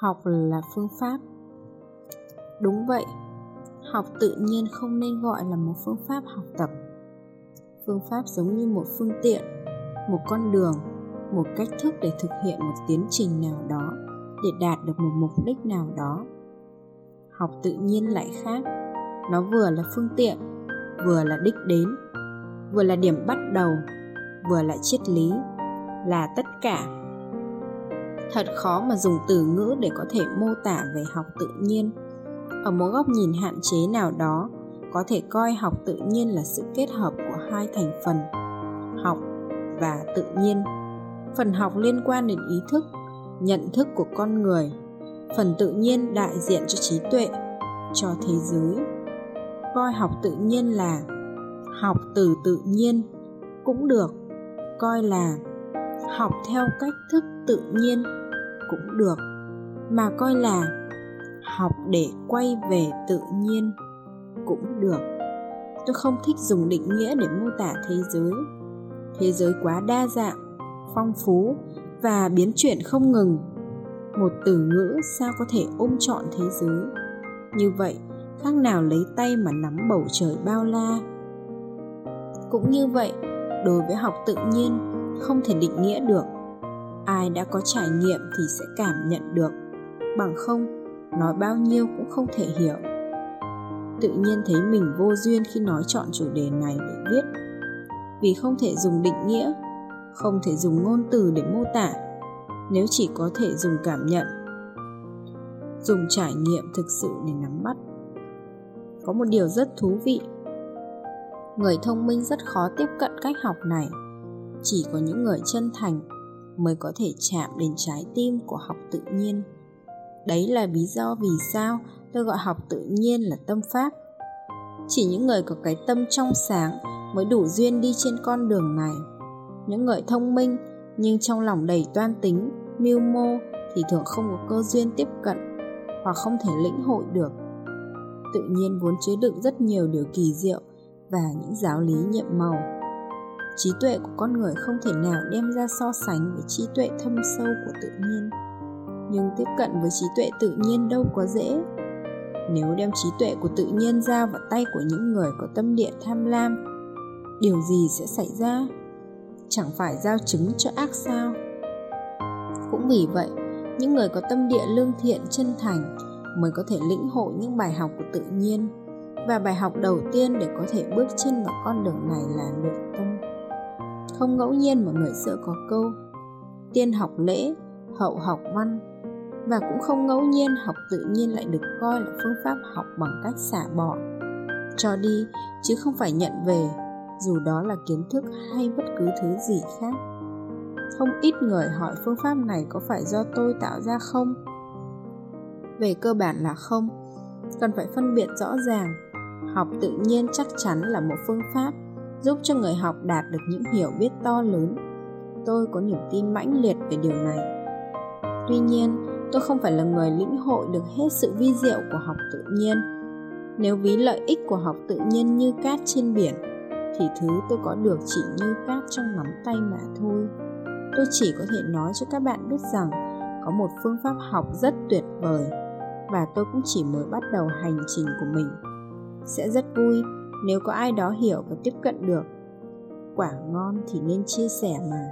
học là phương pháp. Đúng vậy. Học tự nhiên không nên gọi là một phương pháp học tập. Phương pháp giống như một phương tiện, một con đường, một cách thức để thực hiện một tiến trình nào đó, để đạt được một mục đích nào đó. Học tự nhiên lại khác. Nó vừa là phương tiện, vừa là đích đến, vừa là điểm bắt đầu, vừa là triết lý, là tất cả thật khó mà dùng từ ngữ để có thể mô tả về học tự nhiên. Ở một góc nhìn hạn chế nào đó, có thể coi học tự nhiên là sự kết hợp của hai thành phần, học và tự nhiên. Phần học liên quan đến ý thức, nhận thức của con người. Phần tự nhiên đại diện cho trí tuệ, cho thế giới. Coi học tự nhiên là học từ tự nhiên cũng được, coi là học theo cách thức tự nhiên cũng được, mà coi là học để quay về tự nhiên cũng được. Tôi không thích dùng định nghĩa để mô tả thế giới. Thế giới quá đa dạng, phong phú và biến chuyển không ngừng. Một từ ngữ sao có thể ôm trọn thế giới? Như vậy, khác nào lấy tay mà nắm bầu trời bao la? Cũng như vậy đối với học tự nhiên không thể định nghĩa được. Ai đã có trải nghiệm thì sẽ cảm nhận được, bằng không, nói bao nhiêu cũng không thể hiểu. Tự nhiên thấy mình vô duyên khi nói chọn chủ đề này để viết. Vì không thể dùng định nghĩa, không thể dùng ngôn từ để mô tả, nếu chỉ có thể dùng cảm nhận, dùng trải nghiệm thực sự để nắm bắt. Có một điều rất thú vị người thông minh rất khó tiếp cận cách học này. Chỉ có những người chân thành mới có thể chạm đến trái tim của học tự nhiên. Đấy là lý do vì sao tôi gọi học tự nhiên là tâm pháp. Chỉ những người có cái tâm trong sáng mới đủ duyên đi trên con đường này. Những người thông minh nhưng trong lòng đầy toan tính, mưu mô thì thường không có cơ duyên tiếp cận hoặc không thể lĩnh hội được. Tự nhiên vốn chứa đựng rất nhiều điều kỳ diệu và những giáo lý nhiệm màu. Trí tuệ của con người không thể nào đem ra so sánh với trí tuệ thâm sâu của tự nhiên. Nhưng tiếp cận với trí tuệ tự nhiên đâu có dễ. Nếu đem trí tuệ của tự nhiên ra vào tay của những người có tâm địa tham lam, điều gì sẽ xảy ra? Chẳng phải giao chứng cho ác sao? Cũng vì vậy, những người có tâm địa lương thiện chân thành mới có thể lĩnh hội những bài học của tự nhiên và bài học đầu tiên để có thể bước chân vào con đường này là luyện tâm. Không ngẫu nhiên mà người xưa có câu, tiên học lễ, hậu học văn. Và cũng không ngẫu nhiên học tự nhiên lại được coi là phương pháp học bằng cách xả bỏ. Cho đi, chứ không phải nhận về, dù đó là kiến thức hay bất cứ thứ gì khác. Không ít người hỏi phương pháp này có phải do tôi tạo ra không? Về cơ bản là không. Cần phải phân biệt rõ ràng học tự nhiên chắc chắn là một phương pháp giúp cho người học đạt được những hiểu biết to lớn. Tôi có niềm tin mãnh liệt về điều này. Tuy nhiên, tôi không phải là người lĩnh hội được hết sự vi diệu của học tự nhiên. Nếu ví lợi ích của học tự nhiên như cát trên biển, thì thứ tôi có được chỉ như cát trong nắm tay mà thôi. Tôi chỉ có thể nói cho các bạn biết rằng có một phương pháp học rất tuyệt vời và tôi cũng chỉ mới bắt đầu hành trình của mình sẽ rất vui nếu có ai đó hiểu và tiếp cận được. Quả ngon thì nên chia sẻ mà.